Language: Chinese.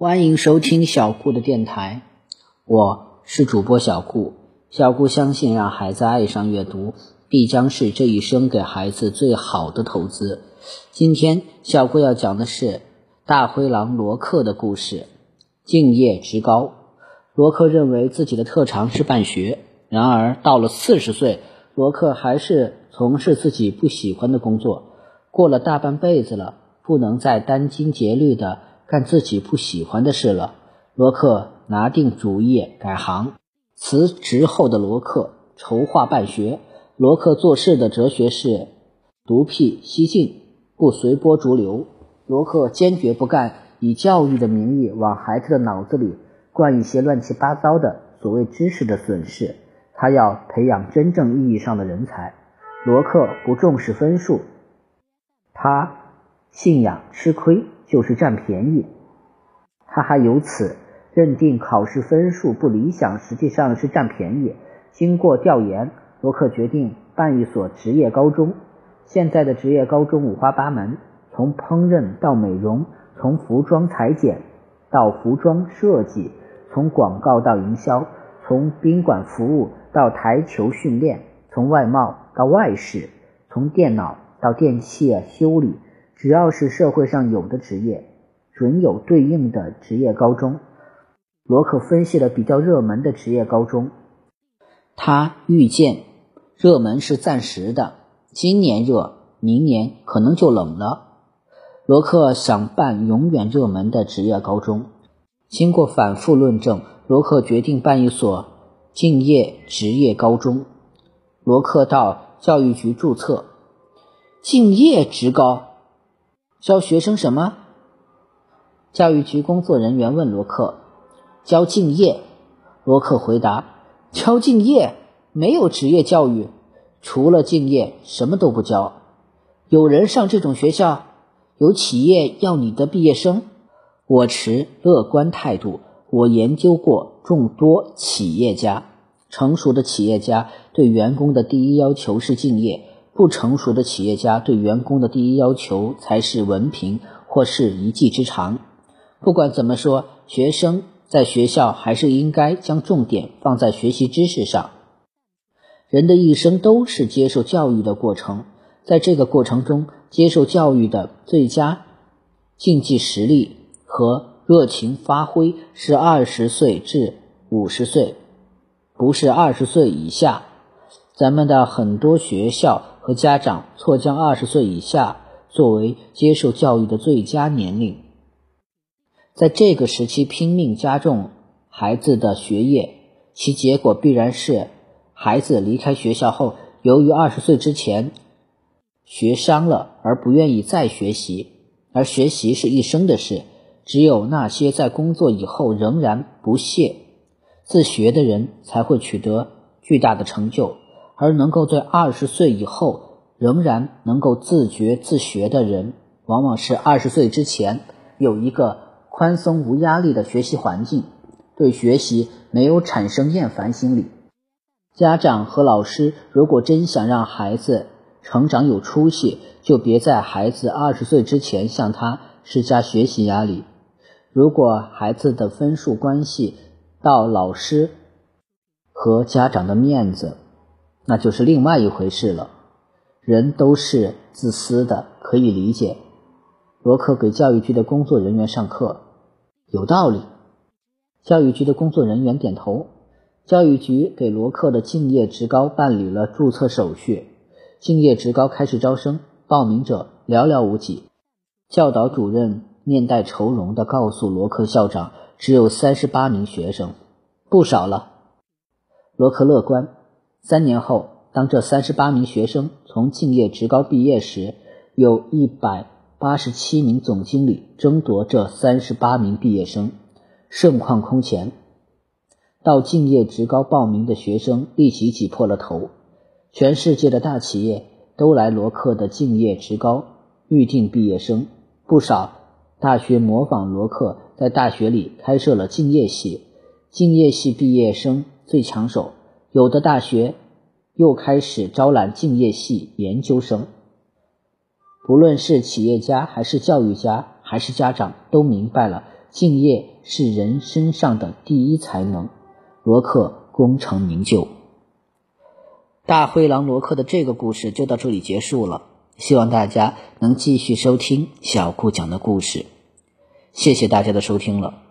欢迎收听小顾的电台，我是主播小顾。小顾相信，让孩子爱上阅读，必将是这一生给孩子最好的投资。今天，小顾要讲的是大灰狼罗克的故事。敬业职高，罗克认为自己的特长是办学，然而到了四十岁，罗克还是从事自己不喜欢的工作。过了大半辈子了，不能再殚精竭虑的干自己不喜欢的事了。罗克拿定主意改行。辞职后的罗克筹划办学。罗克做事的哲学是独辟蹊径，不随波逐流。罗克坚决不干以教育的名义往孩子的脑子里灌一些乱七八糟的所谓知识的损失。他要培养真正意义上的人才。罗克不重视分数。他信仰吃亏就是占便宜，他还由此认定考试分数不理想实际上是占便宜。经过调研，罗克决定办一所职业高中。现在的职业高中五花八门，从烹饪到美容，从服装裁剪到服装设计，从广告到营销，从宾馆服务到台球训练，从外贸到外事，从电脑。到电器修理，只要是社会上有的职业，准有对应的职业高中。罗克分析了比较热门的职业高中，他预见热门是暂时的，今年热，明年可能就冷了。罗克想办永远热门的职业高中。经过反复论证，罗克决定办一所敬业职业高中。罗克到教育局注册。敬业职高，教学生什么？教育局工作人员问罗克：“教敬业。”罗克回答：“教敬业，没有职业教育，除了敬业，什么都不教。有人上这种学校，有企业要你的毕业生。我持乐观态度。我研究过众多企业家，成熟的企业家对员工的第一要求是敬业。”不成熟的企业家对员工的第一要求才是文凭或是一技之长。不管怎么说，学生在学校还是应该将重点放在学习知识上。人的一生都是接受教育的过程，在这个过程中，接受教育的最佳竞技实力和热情发挥是二十岁至五十岁，不是二十岁以下。咱们的很多学校。和家长错将二十岁以下作为接受教育的最佳年龄，在这个时期拼命加重孩子的学业，其结果必然是孩子离开学校后，由于二十岁之前学伤了而不愿意再学习，而学习是一生的事，只有那些在工作以后仍然不懈自学的人才会取得巨大的成就。而能够在二十岁以后仍然能够自觉自学的人，往往是二十岁之前有一个宽松无压力的学习环境，对学习没有产生厌烦心理。家长和老师如果真想让孩子成长有出息，就别在孩子二十岁之前向他施加学习压力。如果孩子的分数关系到老师和家长的面子。那就是另外一回事了。人都是自私的，可以理解。罗克给教育局的工作人员上课，有道理。教育局的工作人员点头。教育局给罗克的敬业职高办理了注册手续。敬业职高开始招生，报名者寥寥无几。教导主任面带愁容地告诉罗克校长，只有三十八名学生，不少了。罗克乐观。三年后，当这三十八名学生从敬业职高毕业时，有一百八十七名总经理争夺这三十八名毕业生，盛况空前。到敬业职高报名的学生立即挤破了头，全世界的大企业都来罗克的敬业职高预定毕业生，不少大学模仿罗克，在大学里开设了敬业系，敬业系毕业生最抢手。有的大学又开始招揽敬业系研究生。不论是企业家还是教育家还是家长，都明白了敬业是人身上的第一才能。罗克功成名就。大灰狼罗克的这个故事就到这里结束了。希望大家能继续收听小顾讲的故事。谢谢大家的收听了。